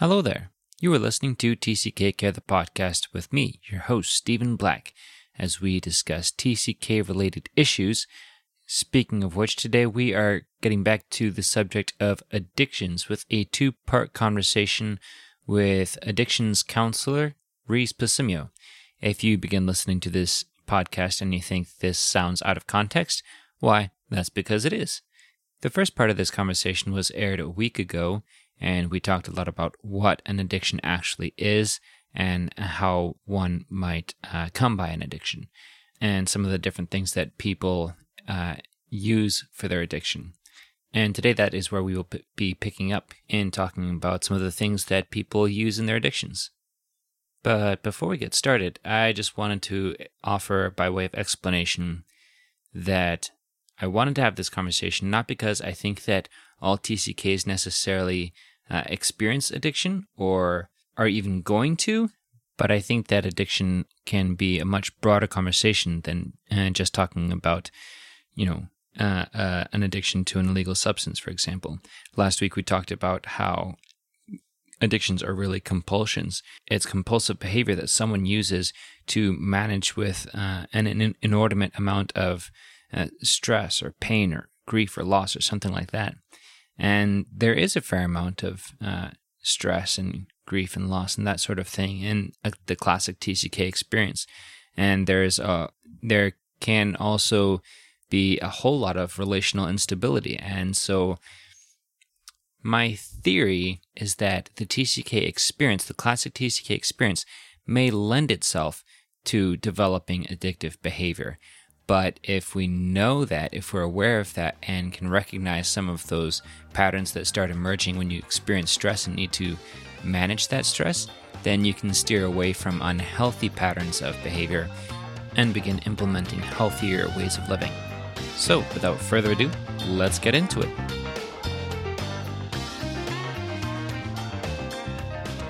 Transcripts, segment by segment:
Hello there. You are listening to TCK Care, the podcast with me, your host, Stephen Black, as we discuss TCK related issues. Speaking of which, today we are getting back to the subject of addictions with a two part conversation with addictions counselor Rhys Pasimio. If you begin listening to this podcast and you think this sounds out of context, why, that's because it is. The first part of this conversation was aired a week ago and we talked a lot about what an addiction actually is and how one might uh, come by an addiction and some of the different things that people uh, use for their addiction. And today, that is where we will p- be picking up in talking about some of the things that people use in their addictions. But before we get started, I just wanted to offer, by way of explanation, that I wanted to have this conversation not because I think that all TCKs necessarily uh, experience addiction or are even going to, but I think that addiction can be a much broader conversation than uh, just talking about, you know, uh, uh, an addiction to an illegal substance, for example. Last week we talked about how addictions are really compulsions. It's compulsive behavior that someone uses to manage with uh, an, an, inordinate amount of uh, stress or pain or grief or loss or something like that. And there is a fair amount of uh, stress and grief and loss and that sort of thing in uh, the classic TCK experience. And there's a, there can also be a whole lot of relational instability. And so my theory is that the TCK experience, the classic TCK experience, may lend itself to developing addictive behavior. But if we know that, if we're aware of that and can recognize some of those patterns that start emerging when you experience stress and need to manage that stress, then you can steer away from unhealthy patterns of behavior and begin implementing healthier ways of living. So, without further ado, let's get into it.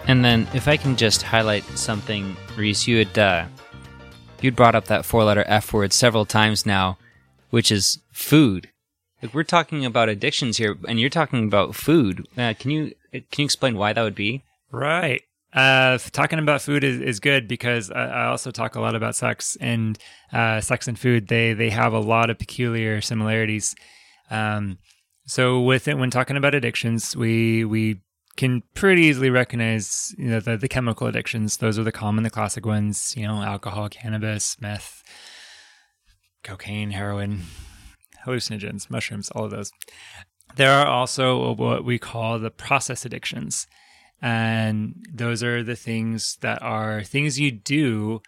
And then, if I can just highlight something, Rhys, you had uh, you brought up that four letter F word several times now, which is food. Like we're talking about addictions here, and you're talking about food. Uh, can you can you explain why that would be? Right. Uh, talking about food is, is good because I, I also talk a lot about sex and uh, sex and food. They they have a lot of peculiar similarities. Um, so with it, when talking about addictions, we we can pretty easily recognize you know the, the chemical addictions. Those are the common, the classic ones. You know, alcohol, cannabis, meth, cocaine, heroin, hallucinogens, mushrooms, all of those. There are also what we call the process addictions. And those are the things that are things you do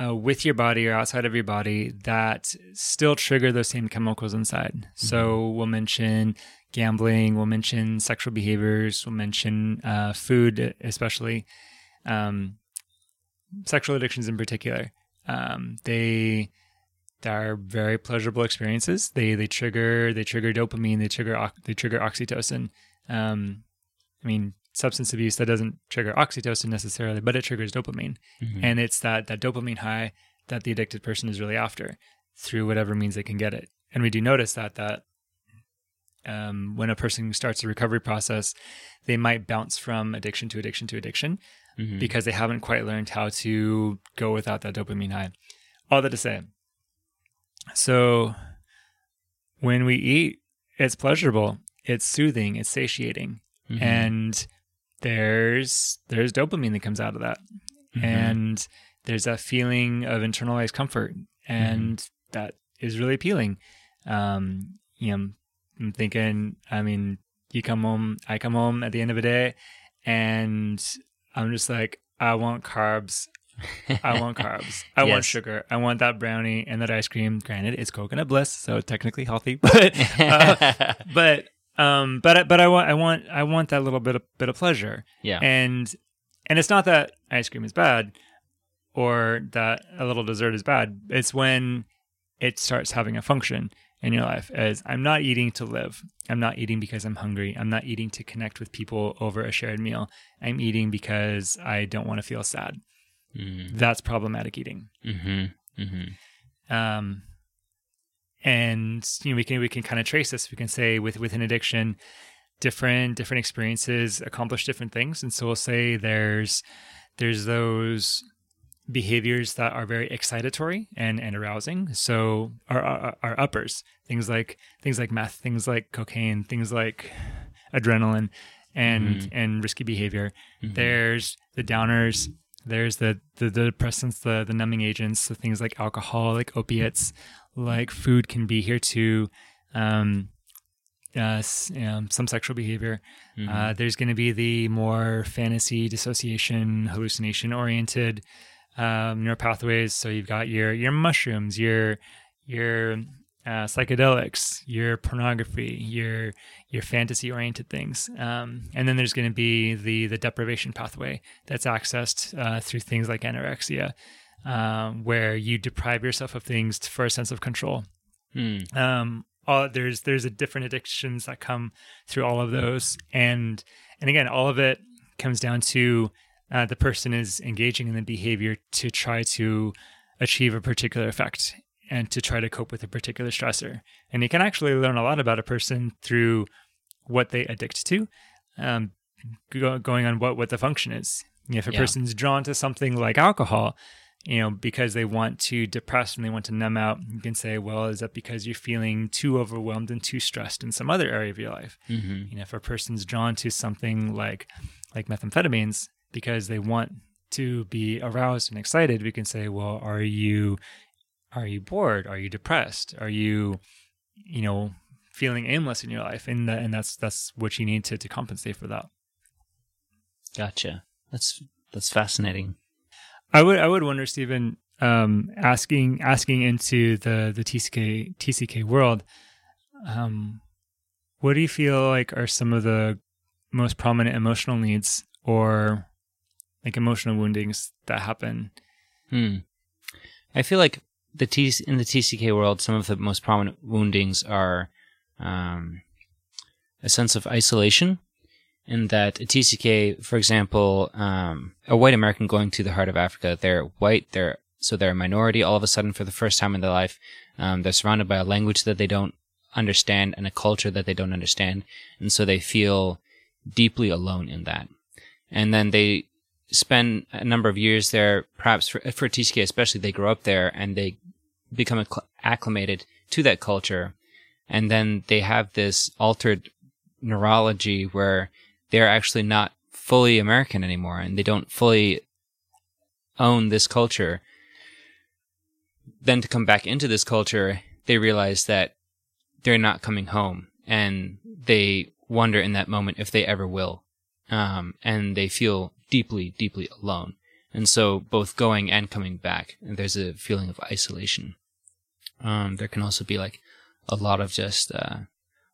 uh, with your body or outside of your body that still trigger those same chemicals inside. Mm-hmm. So we'll mention gambling, we'll mention sexual behaviors, we'll mention uh, food, especially um, sexual addictions in particular. Um, they they are very pleasurable experiences. They they trigger they trigger dopamine. They trigger they trigger oxytocin. Um, I mean, substance abuse that doesn't trigger oxytocin necessarily, but it triggers dopamine, mm-hmm. and it's that that dopamine high that the addicted person is really after through whatever means they can get it. And we do notice that that um, when a person starts a recovery process, they might bounce from addiction to addiction to addiction mm-hmm. because they haven't quite learned how to go without that dopamine high. All that to say. So when we eat, it's pleasurable, it's soothing, it's satiating, mm-hmm. and there's there's dopamine that comes out of that, mm-hmm. and there's a feeling of internalized comfort, and mm-hmm. that is really appealing. Um, you know, I'm thinking, I mean, you come home, I come home at the end of the day, and I'm just like, I want carbs. I want carbs. I yes. want sugar. I want that brownie and that ice cream. Granted, it's coconut bliss, so technically healthy, but uh, but um, but but I want I want I want that little bit of bit of pleasure. Yeah. And and it's not that ice cream is bad or that a little dessert is bad. It's when it starts having a function in your life as I'm not eating to live. I'm not eating because I'm hungry. I'm not eating to connect with people over a shared meal. I'm eating because I don't want to feel sad. Mm. That's problematic eating. Mm-hmm. Mm-hmm. Um, and you know we can we can kind of trace this. We can say with with an addiction, different different experiences accomplish different things and so we'll say there's there's those behaviors that are very excitatory and, and arousing so our, our, our uppers things like things like meth things like cocaine things like adrenaline and mm-hmm. and risky behavior mm-hmm. there's the downers there's the, the, the depressants the the numbing agents so things like alcohol like opiates like food can be here too um, uh, you know, some sexual behavior. Mm-hmm. Uh, there's going to be the more fantasy, dissociation, hallucination oriented um, neural pathways. So you've got your your mushrooms, your your uh, psychedelics, your pornography, your your fantasy oriented things, um, and then there's going to be the the deprivation pathway that's accessed uh, through things like anorexia, um, where you deprive yourself of things for a sense of control. Hmm. Um, all there's there's a different addictions that come through all of those and and again all of it comes down to uh, the person is engaging in the behavior to try to achieve a particular effect and to try to cope with a particular stressor and you can actually learn a lot about a person through what they addict to um, go, going on what what the function is if a yeah. person's drawn to something like alcohol you know, because they want to depress and they want to numb out, you can say, well, is that because you're feeling too overwhelmed and too stressed in some other area of your life? Mm-hmm. You know, if a person's drawn to something like like methamphetamines because they want to be aroused and excited, we can say, well, are you are you bored? Are you depressed? Are you, you know, feeling aimless in your life? And the, and that's that's what you need to to compensate for that. Gotcha. That's that's fascinating. I would I would wonder, Stephen, um, asking asking into the the TCK TCK world, um, what do you feel like are some of the most prominent emotional needs or like emotional woundings that happen? Hmm. I feel like the T in the TCK world, some of the most prominent woundings are um, a sense of isolation in that a TCK, for example, um, a white American going to the heart of Africa, they're white, they're so they're a minority all of a sudden for the first time in their life. Um, they're surrounded by a language that they don't understand and a culture that they don't understand, and so they feel deeply alone in that. And then they spend a number of years there, perhaps for, for TCK especially, they grow up there and they become acclimated to that culture, and then they have this altered neurology where they're actually not fully American anymore and they don't fully own this culture. Then to come back into this culture, they realize that they're not coming home and they wonder in that moment if they ever will. Um, and they feel deeply, deeply alone. And so both going and coming back, there's a feeling of isolation. Um, there can also be like a lot of just, uh,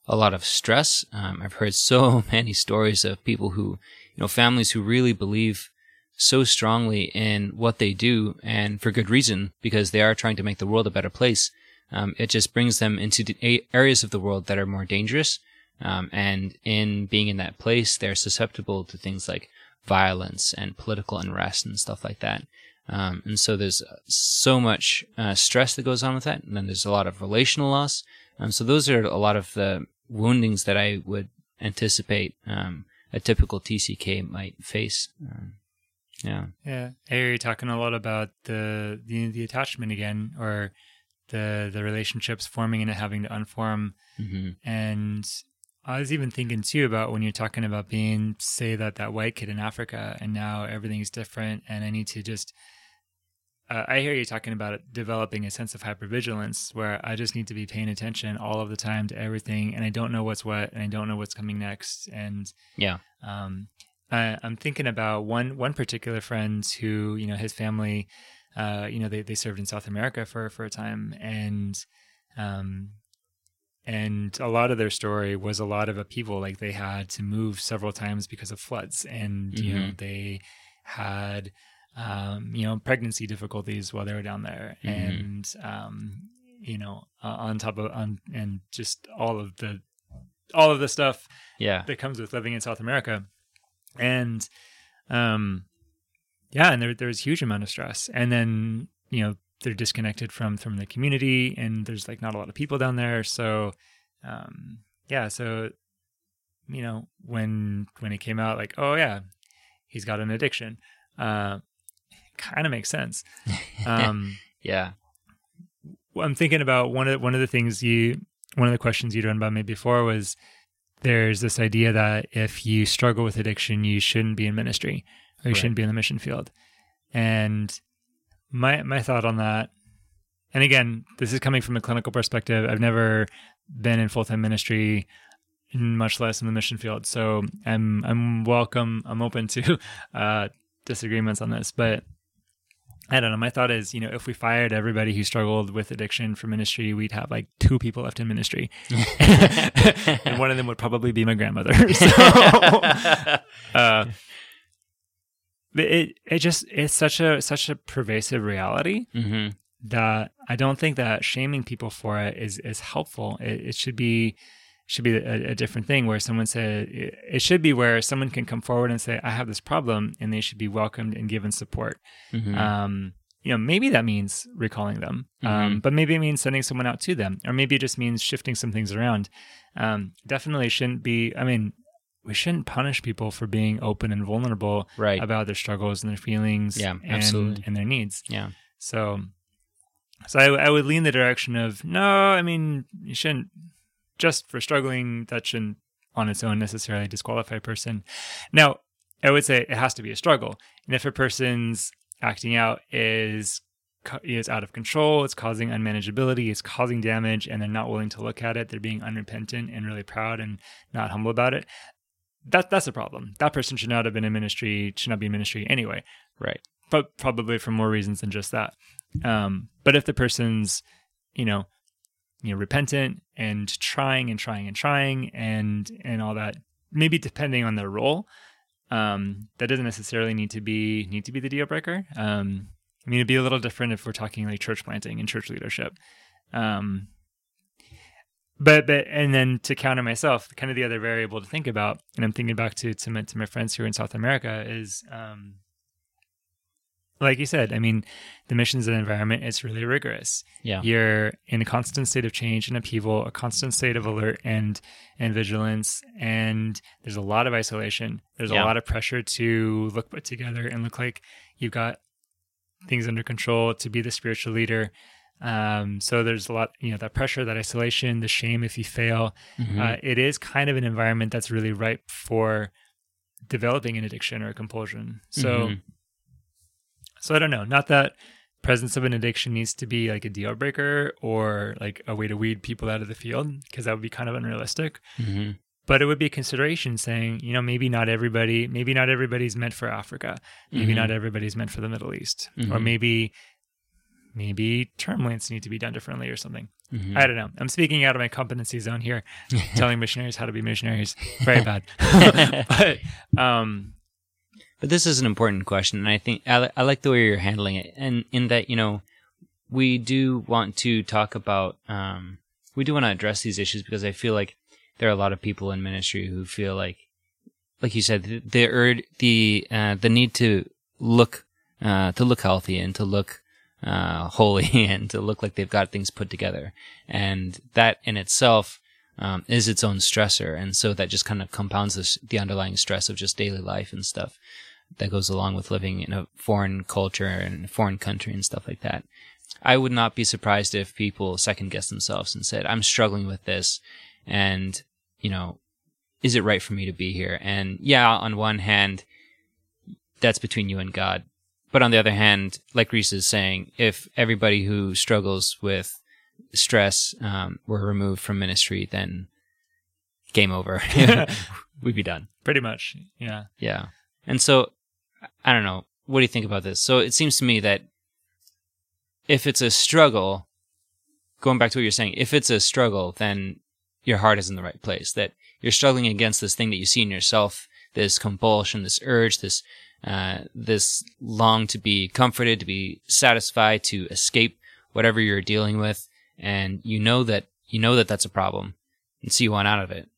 a lot of stress. Um, I've heard so many stories of people who, you know, families who really believe so strongly in what they do and for good reason because they are trying to make the world a better place. Um, it just brings them into areas of the world that are more dangerous. Um, and in being in that place, they're susceptible to things like violence and political unrest and stuff like that. Um, and so there's so much uh, stress that goes on with that. And then there's a lot of relational loss. Um, so those are a lot of the woundings that I would anticipate um, a typical TCK might face. Um, yeah. Yeah. Hey, you're talking a lot about the, the the attachment again, or the the relationships forming and having to unform. Mm-hmm. And I was even thinking too about when you're talking about being, say that that white kid in Africa, and now everything's different, and I need to just uh, I hear you talking about developing a sense of hypervigilance where I just need to be paying attention all of the time to everything, and I don't know what's what, and I don't know what's coming next. And yeah, um, I, am thinking about one one particular friend who you know his family, uh, you know they they served in South America for for a time, and um, and a lot of their story was a lot of upheaval. Like they had to move several times because of floods, and mm-hmm. you know mm-hmm. they had um, you know, pregnancy difficulties while they were down there, mm-hmm. and um, you know, uh, on top of on and just all of the all of the stuff, yeah, that comes with living in South America, and um, yeah, and there there was a huge amount of stress, and then you know they're disconnected from from the community, and there's like not a lot of people down there, so um, yeah, so you know, when when it came out, like, oh yeah, he's got an addiction. Uh, kind of makes sense. Um, yeah. I'm thinking about one of the, one of the things you one of the questions you'd run by me before was there's this idea that if you struggle with addiction, you shouldn't be in ministry or you right. shouldn't be in the mission field. And my my thought on that, and again, this is coming from a clinical perspective. I've never been in full time ministry, much less in the mission field. So I'm I'm welcome. I'm open to uh, disagreements on this, but I don't know. My thought is, you know, if we fired everybody who struggled with addiction for ministry, we'd have like two people left in ministry, and one of them would probably be my grandmother. So, uh, it it just it's such a such a pervasive reality mm-hmm. that I don't think that shaming people for it is is helpful. It, it should be should be a, a, different thing where someone said it should be where someone can come forward and say i have this problem and they should be welcomed and given support mm-hmm. um, you know maybe that means recalling them um, mm-hmm. um, but maybe it means sending someone out to them or maybe it just means shifting some things around um, definitely shouldn't be i mean we shouldn't punish people for being open and vulnerable right. about their struggles and their feelings yeah, and, and their needs yeah so so I, I would lean the direction of no i mean you shouldn't just for struggling, that shouldn't on its own necessarily disqualify a person. Now, I would say it has to be a struggle. And if a person's acting out is is out of control, it's causing unmanageability, it's causing damage, and they're not willing to look at it, they're being unrepentant and really proud and not humble about it. That that's a problem. That person should not have been in ministry, should not be in ministry anyway. Right. But probably for more reasons than just that. Um, but if the person's, you know, you know repentant and trying and trying and trying and and all that maybe depending on their role um, that doesn't necessarily need to be need to be the deal breaker um, i mean it'd be a little different if we're talking like church planting and church leadership um, but but and then to counter myself kind of the other variable to think about and i'm thinking back to to my, to my friends who are in south america is um, like you said, I mean, the missions and environment it's really rigorous. Yeah. You're in a constant state of change and upheaval, a constant state of alert and and vigilance, and there's a lot of isolation. There's yeah. a lot of pressure to look put together and look like you've got things under control to be the spiritual leader. Um, so there's a lot, you know, that pressure, that isolation, the shame if you fail. Mm-hmm. Uh, it is kind of an environment that's really ripe for developing an addiction or a compulsion. So. Mm-hmm so I don't know. Not that presence of an addiction needs to be like a deal breaker or like a way to weed people out of the field because that would be kind of unrealistic. Mm-hmm. But it would be a consideration saying, you know, maybe not everybody, maybe not everybody's meant for Africa. Maybe mm-hmm. not everybody's meant for the Middle East. Mm-hmm. Or maybe maybe term lengths need to be done differently or something. Mm-hmm. I don't know. I'm speaking out of my competency zone here, telling missionaries how to be missionaries. Very bad. but um, but this is an important question, and I think I, I like the way you're handling it, and in that you know we do want to talk about um, we do want to address these issues because I feel like there are a lot of people in ministry who feel like, like you said, the the the, uh, the need to look uh, to look healthy and to look uh, holy and to look like they've got things put together, and that in itself um, is its own stressor, and so that just kind of compounds the underlying stress of just daily life and stuff that goes along with living in a foreign culture and a foreign country and stuff like that. I would not be surprised if people second guess themselves and said, I'm struggling with this and, you know, is it right for me to be here? And yeah, on one hand, that's between you and God. But on the other hand, like Rhys is saying, if everybody who struggles with stress um, were removed from ministry, then game over. We'd be done. Pretty much. Yeah. Yeah. And so I don't know. What do you think about this? So it seems to me that if it's a struggle, going back to what you're saying, if it's a struggle, then your heart is in the right place. That you're struggling against this thing that you see in yourself, this compulsion, this urge, this uh, this long to be comforted, to be satisfied, to escape whatever you're dealing with, and you know that you know that that's a problem, and so you want out of it.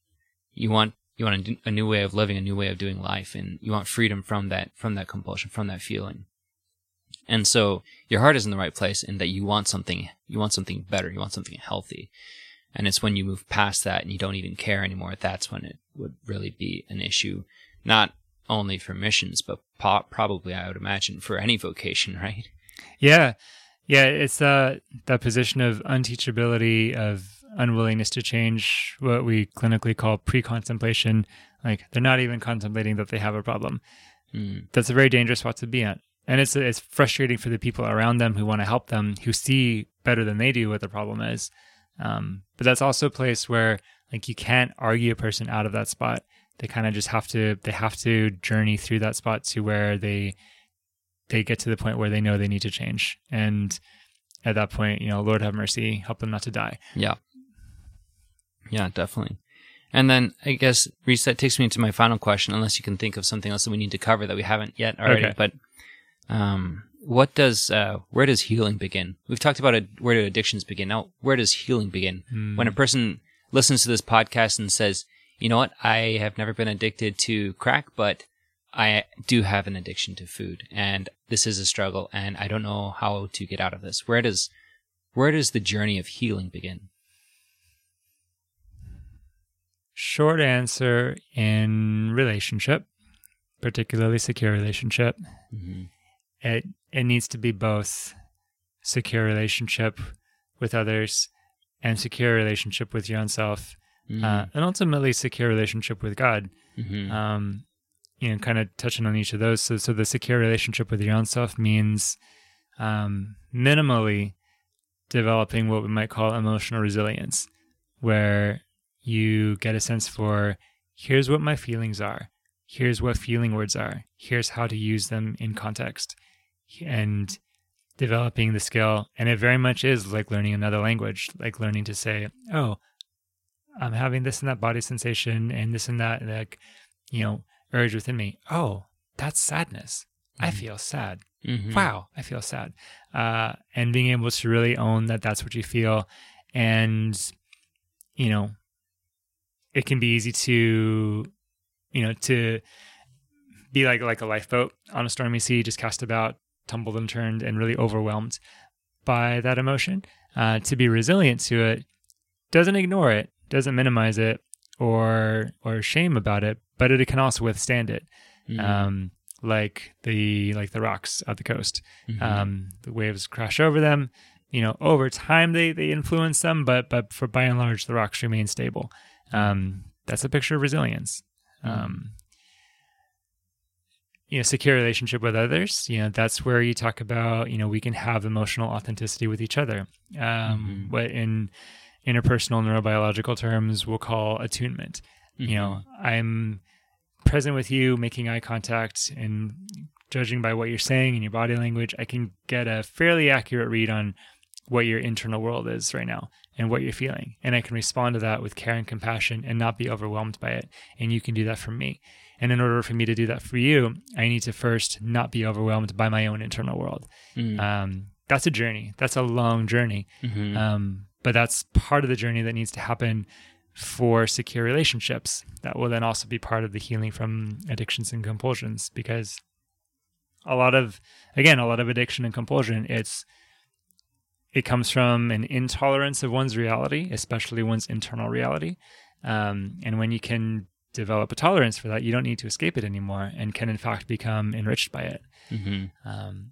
You want you want a, a new way of living, a new way of doing life, and you want freedom from that, from that compulsion, from that feeling. And so your heart is in the right place in that you want something, you want something better, you want something healthy. And it's when you move past that and you don't even care anymore, that's when it would really be an issue. Not only for missions, but po- probably, I would imagine, for any vocation, right? Yeah. Yeah. It's uh, that position of unteachability, of unwillingness to change, what we clinically call pre contemplation. Like they're not even contemplating that they have a problem. Mm. That's a very dangerous spot to be at. And it's it's frustrating for the people around them who want to help them, who see better than they do what the problem is. Um, but that's also a place where like you can't argue a person out of that spot. They kind of just have to they have to journey through that spot to where they they get to the point where they know they need to change. And at that point, you know, Lord have mercy, help them not to die. Yeah. Yeah, definitely. And then I guess Rhys, that takes me into my final question, unless you can think of something else that we need to cover that we haven't yet already. Okay. But um, what does uh, where does healing begin? We've talked about it, where do addictions begin. Now, where does healing begin? Hmm. When a person listens to this podcast and says, "You know what? I have never been addicted to crack, but I do have an addiction to food, and this is a struggle, and I don't know how to get out of this." Where does where does the journey of healing begin? Short answer in relationship, particularly secure relationship. hmm It it needs to be both secure relationship with others and secure relationship with your own self, Mm-hmm. uh, and ultimately secure relationship with God. hmm Um, you know, kind of touching on each of those. So, so the secure relationship with your own self means um, minimally developing what we might call emotional resilience, where you get a sense for here's what my feelings are, here's what feeling words are, here's how to use them in context, and developing the skill. And it very much is like learning another language, like learning to say, oh, I'm having this and that body sensation and this and that, like, you know, urge within me. Oh, that's sadness. I Mhm. feel sad. hmm Wow, I feel sad. Uh, and being able to really own that that's what you feel. And, you know, it can be easy to, you know, to be like like a lifeboat on a stormy sea, just cast about, tumbled and turned, and really overwhelmed by that emotion. Uh, to be resilient to it doesn't ignore it, doesn't minimize it, or or shame about it, but it can also withstand it. Mhm. Um, like the like the rocks at the coast. Mhm. Um, the waves crash over them. You know, over time they they influence them, but but for by and large the rocks remain stable. Um, that's a picture of resilience. Um, you know, secure relationship with others. You know, that's where you talk about. You know, we can have emotional authenticity with each other. Um, Mhm. What in interpersonal neurobiological terms we'll call attunement. You know, I'm present with you, making eye contact, and judging by what you're saying and your body language, I can get a fairly accurate read on what your internal world is right now and what you're feeling. And I can respond to that with care and compassion and not be overwhelmed by it. And you can do that for me. And in order for me to do that for you, I need to first not be overwhelmed by my own internal world. Mhm. Um, that's a journey. That's a long journey. Mhm. Um, but that's part of the journey that needs to happen for secure relationships. That will then also be part of the healing from addictions and compulsions because a lot of, again, a lot of addiction and compulsion, it's, it comes from an intolerance of one's reality, especially one's internal reality. Um, and when you can develop a tolerance for that, you don't need to escape it anymore and can in fact become enriched by it Mhm. um,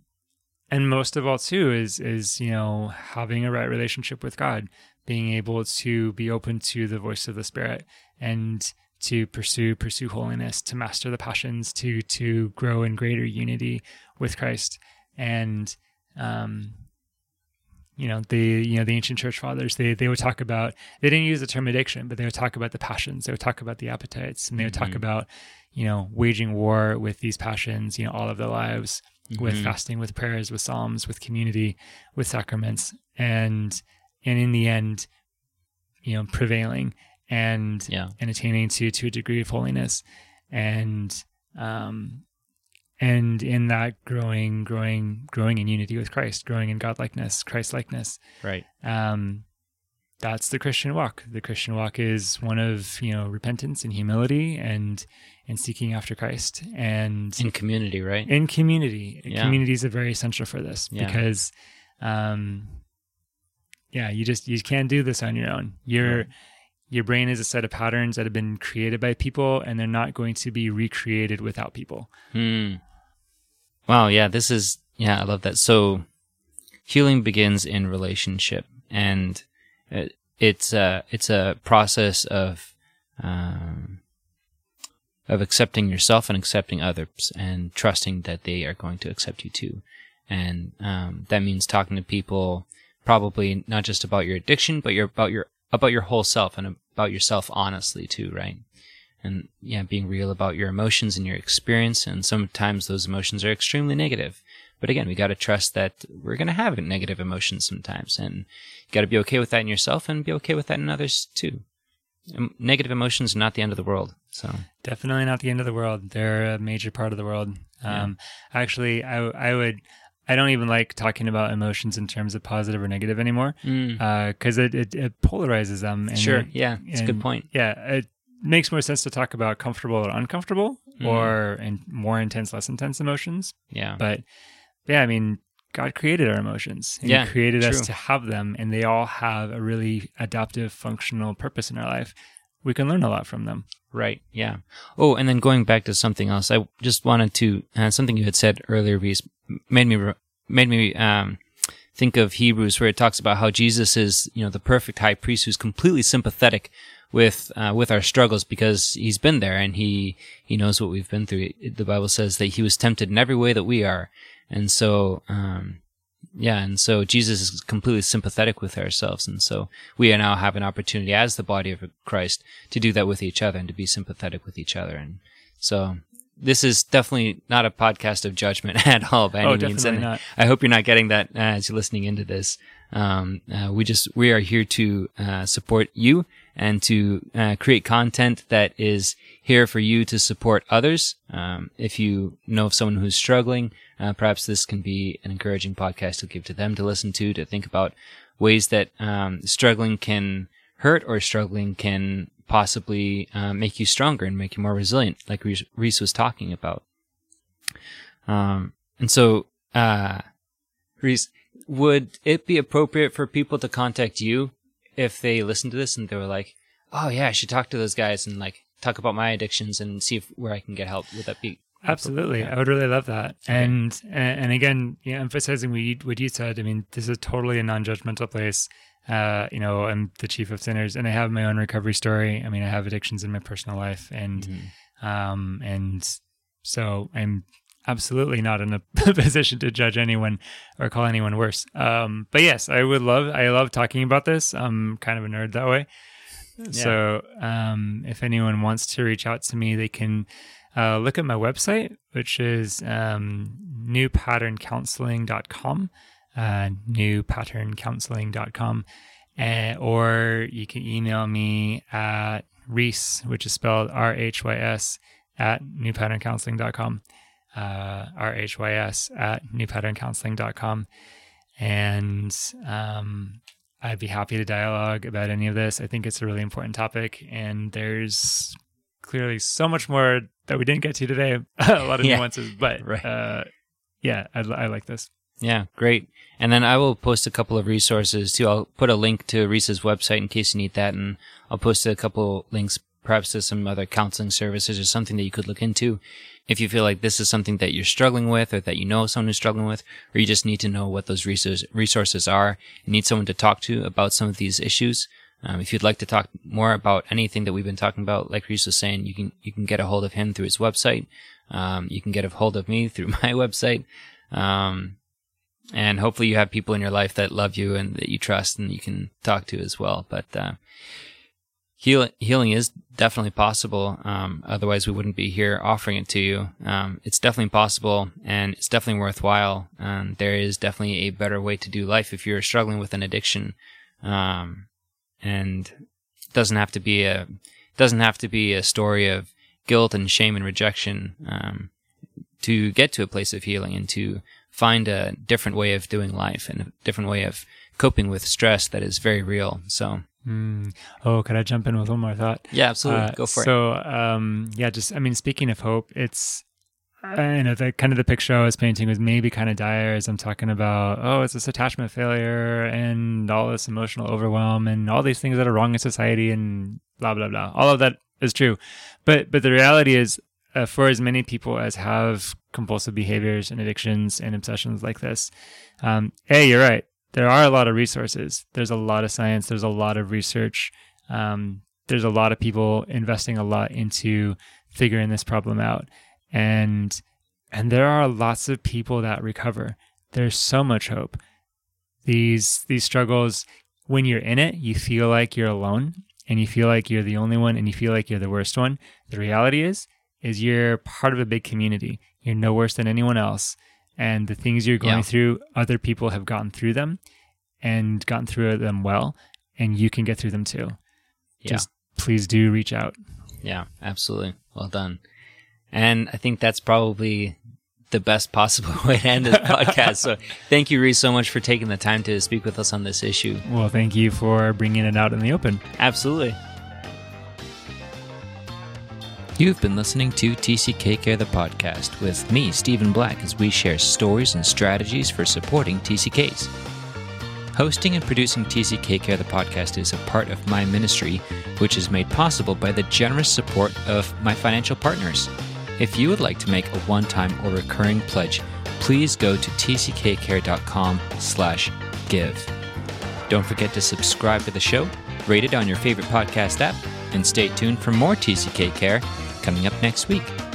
and most of all too is is you know having a right relationship with god being able to be open to the voice of the spirit and to pursue pursue holiness to master the passions to to grow in greater unity with christ. And um you know the you know the ancient church fathers they they would talk about they didn't use the term addiction but they would talk about the passions. They would talk about the appetites and they would talk Mhm. about you know waging war with these passions you know all of their lives with Mhm. fasting with prayers with psalms with community with sacraments and and in the end you know prevailing and Yeah. and attaining to to a degree of holiness and um and in that growing growing growing in unity with christ growing in godlikeness christ likeness Right. um that's the christian walk the christian walk is one of you know repentance and humility and and seeking after christ and In community, right? in community Yeah. community is very essential for this Yeah. because um yeah, you just you can't do this on your own. Your Right. your brain is a set of patterns that have been created by people, and they're not going to be recreated without people. Hmm. Wow. Yeah. This is. Yeah. I love that. So, healing begins in relationship, and it, it's a it's a process of um, of accepting yourself and accepting others, and trusting that they are going to accept you too. And um, that means talking to people, probably not just about your addiction, but your about your about your whole self and about yourself honestly too, right? and yeah, being real about your emotions and your experience. And sometimes those emotions are extremely negative. But again, we got to trust that we're going to have negative emotions sometimes, and you got to be okay with that in yourself and be okay with that in others too. Negative emotions are not the end of the world. So Definitely not the end of the world. They're a major part of the world. Yeah. Um, actually, I I would I don't even like talking about emotions in terms of positive or negative anymore because it, it it polarizes them. And sure, yeah, it's a good point. yeah, it makes more sense to talk about comfortable or uncomfortable Mhm. or in more intense, less intense emotions. Yeah, But yeah, I mean, God created our emotions. And Yeah, he created us to have them, and they all have a really adaptive, functional purpose in our life. We can learn a lot from them. Right. Yeah. Oh, and then going back to something else, I just wanted to uh, something you had said earlier, Rhys, made me made me um, think of Hebrews, where it talks about how Jesus is, you know, the perfect high priest who's completely sympathetic with uh, with our struggles because he's been there and he he knows what we've been through. The Bible says that he was tempted in every way that we are, and so. Um, yeah, and so Jesus is completely sympathetic with ourselves, and so we now have an opportunity as the body of Christ to do that with each other and to be sympathetic with each other. And so this is definitely not a podcast of judgment at all by any Oh, means. definitely And not. I hope you're not getting that uh, as you're listening into this. Um, uh, we just we are here to uh, support you and to uh, create content that is here for you to support others. Um, if you know of someone who's struggling, uh, perhaps this can be an encouraging podcast to give to them to listen to, to think about ways that um, struggling can hurt or struggling can possibly uh, make you stronger and make you more resilient, like Rhys, was talking about. Um, and so, uh, Rhys, would it be appropriate for people to contact you if they listen to this and they were like, "Oh yeah, I should talk to those guys and like talk about my addictions and see if, where I can get help"? Would that be Absolutely, Yeah. I would really love that. And and again, yeah, emphasizing what you, what you said. I mean, this is totally a non-judgmental place. Uh, you know, I'm the chief of sinners, and I have my own recovery story. I mean, I have addictions in my personal life, and Mhm. um, and so I'm absolutely not in a position to judge anyone or call anyone worse. Um, but yes, I would love. I love talking about this. I'm kind of a nerd that way. So um, if anyone wants to reach out to me, they can uh, look at my website, which is um, newpatterncounseling.com, uh, newpatterncounseling.com, uh, or you can email me at Rhys, which is spelled R H Y S, at newpatterncounseling.com, uh, R H Y S at newpatterncounseling.com. And um, I'd be happy to dialogue about any of this. I think it's a really important topic, and there's clearly so much more that we didn't get to today. a lot of Yeah. nuances, but Right. uh, yeah, I, I like this. Yeah, great. And then I will post a couple of resources too. I'll put a link to Rhys's website in case you need that, and I'll post a couple links, perhaps to some other counseling services or something that you could look into. If you feel like this is something that you're struggling with, or that you know someone who's struggling with, or you just need to know what those resources are, and need someone to talk to about some of these issues. Um, if you'd like to talk more about anything that we've been talking about, like Rhys was saying, you can you can get a hold of him through his website. Um, you can get a hold of me through my website. Um, and hopefully you have people in your life that love you and that you trust and you can talk to as well. But uh, heal- healing is definitely possible. Um, otherwise, we wouldn't be here offering it to you. Um, it's definitely possible and it's definitely worthwhile. Um, there is definitely a better way to do life if you're struggling with an addiction. Um, and it doesn't have to be a doesn't have to be a story of guilt and shame and rejection um, to get to a place of healing and to find a different way of doing life and a different way of coping with stress that is very real. So Mm. Oh, could I jump in with one more thought? yeah, absolutely, Uh, go for it. so, um, yeah, just I mean, speaking of hope, it's you know, the kind of the picture I was painting was maybe kind of dire as I'm talking about, oh, it's this attachment failure and all this emotional overwhelm and all these things that are wrong in society and blah blah blah. All of that is true, but but the reality is, uh, for as many people as have compulsive behaviors and addictions and obsessions like this, um, hey, you're right. There are a lot of resources. There's a lot of science. There's a lot of research. Um, there's a lot of people investing a lot into figuring this problem out and and there are lots of people that recover there's so much hope these these struggles when you're in it you feel like you're alone and you feel like you're the only one and you feel like you're the worst one the reality is is you're part of a big community you're no worse than anyone else and the things you're going yeah. through other people have gotten through them and gotten through them well and you can get through them too yeah. just please do reach out yeah absolutely well done and I think that's probably the best possible way to end this podcast. So thank you, Rhys, so much for taking the time to speak with us on this issue. Well, thank you for bringing it out in the open. Absolutely. You've been listening to TCK Care the podcast with me, Stephen Black, as we share stories and strategies for supporting TCKs. Hosting and producing TCK Care the podcast is a part of my ministry, which is made possible by the generous support of my financial partners. If you would like to make a one-time or recurring pledge, please go to tckcare.com slash give. Don't forget to subscribe to the show, rate it on your favorite podcast app, and stay tuned for more TCK Care coming up next week.